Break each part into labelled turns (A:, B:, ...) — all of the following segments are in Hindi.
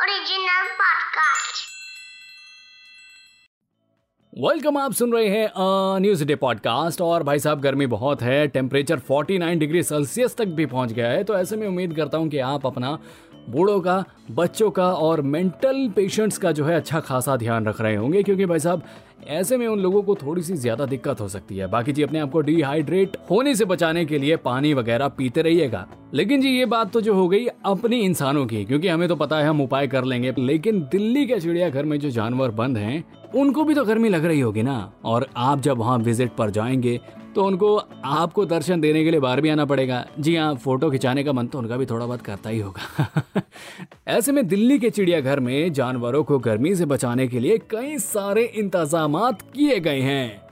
A: Original podcast.
B: वेलकम आप सुन रहे हैं न्यूज़ डे पॉडकास्ट और भाई साहब गर्मी बहुत है टेम्परेचर 49 डिग्री सेल्सियस तक भी पहुँच गया है तो ऐसे में उम्मीद करता हूँ कि आप अपना बूढ़ों का, बच्चों का और मेंटल पेशेंट्स का जो है अच्छा खासा ध्यान रख रहे होंगे, क्योंकि भाई साहब ऐसे में उन लोगों को थोड़ी सी ज़्यादा दिक्कत हो सकती है। बाकी जी, अपने आप को डिहाइड्रेट होने से बचाने के लिए पानी वगैरह पीते रहिएगा। लेकिन जी, ये बात तो जो हो गई अपनी इंसानों की, क्योंकि हमें तो पता है हम उपाय कर लेंगे। लेकिन दिल्ली के चिड़ियाघर में जो जानवर बंद हैं, उनको भी तो गर्मी लग रही होगी ना? और आप जब वहाँ विज़िट पर जाएँगे तो उनको आपको दर्शन देने के लिए बाहर भी आना पड़ेगा। जी हाँ फ़ोटो खिंचाने का मन तो उनका भी थोड़ा बहुत करता ही होगा। ऐसे में दिल्ली के चिड़ियाघर में जानवरों को गर्मी से बचाने के लिए कई सारे इंतज़ाम किए गए हैं।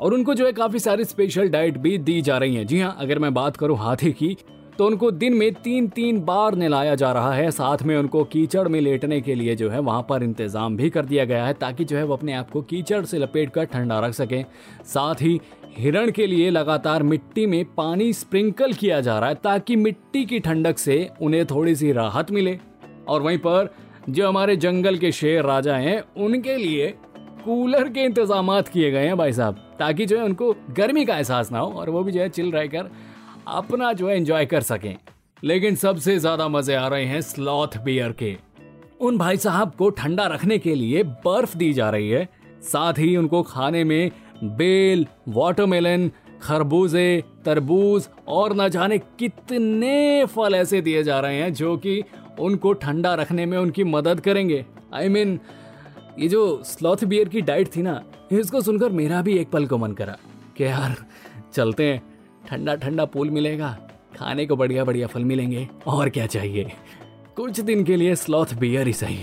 B: और उनको जो है काफ़ी सारी स्पेशल डाइट भी दी जा रही है। जी हाँ अगर मैं बात करूँ हाथी की तो उनको दिन में तीन तीन बार नहलाया जा रहा है। साथ में उनको कीचड़ में लेटने के लिए जो है वहाँ पर इंतज़ाम भी कर दिया गया है, ताकि जो है वो अपने आप को कीचड़ से लपेट कर ठंडा रख सके। साथ ही हिरण के लिए लगातार मिट्टी में पानी स्प्रिंकल किया जा रहा है, ताकि मिट्टी की ठंडक से उन्हें थोड़ी सी राहत मिले। और वहीं पर जो हमारे जंगल के शेर राजा हैं, उनके लिए कूलर के इंतज़ाम किए गए हैं भाई साहब, ताकि जो है उनको गर्मी का एहसास ना हो और वो भी जो है चिल रहकर अपना जो है एंजॉय कर सकें। लेकिन सबसे ज़्यादा मज़े आ रहे हैं स्लॉथ बियर के। उन भाई साहब को ठंडा रखने के लिए बर्फ़ दी जा रही है, साथ ही उनको खाने में बेल वाटरमेलन खरबूजे तरबूज और न जाने कितने फल ऐसे दिए जा रहे हैं जो कि उनको ठंडा रखने में उनकी मदद करेंगे। आई I मीन mean, ये जो स्लॉथ बियर की डाइट थी ना इसको सुनकर मेरा भी एक पल को मन करा कि यार चलते हैं। ठंडा ठंडा पूल मिलेगा खाने को बढ़िया बढ़िया फल मिलेंगे और क्या चाहिए? कुछ दिन के लिए स्लॉथ बियर ही सही।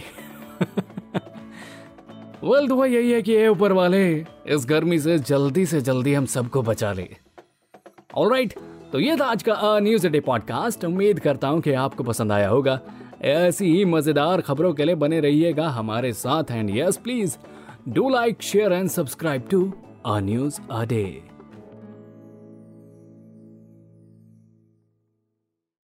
B: वेल दुआ यही है कि ये ऊपर वाले, इस गर्मी से जल्दी से जल्दी हम सबको बचा ले। ऑलराइट तो ये था आज का अ न्यूज़ डे पॉडकास्ट उम्मीद करता हूँ कि आपको पसंद आया होगा। ऐसी ही मज़ेदार खबरों के लिए बने रहिएगा हमारे साथ। And yes please do like share and subscribe to a news a day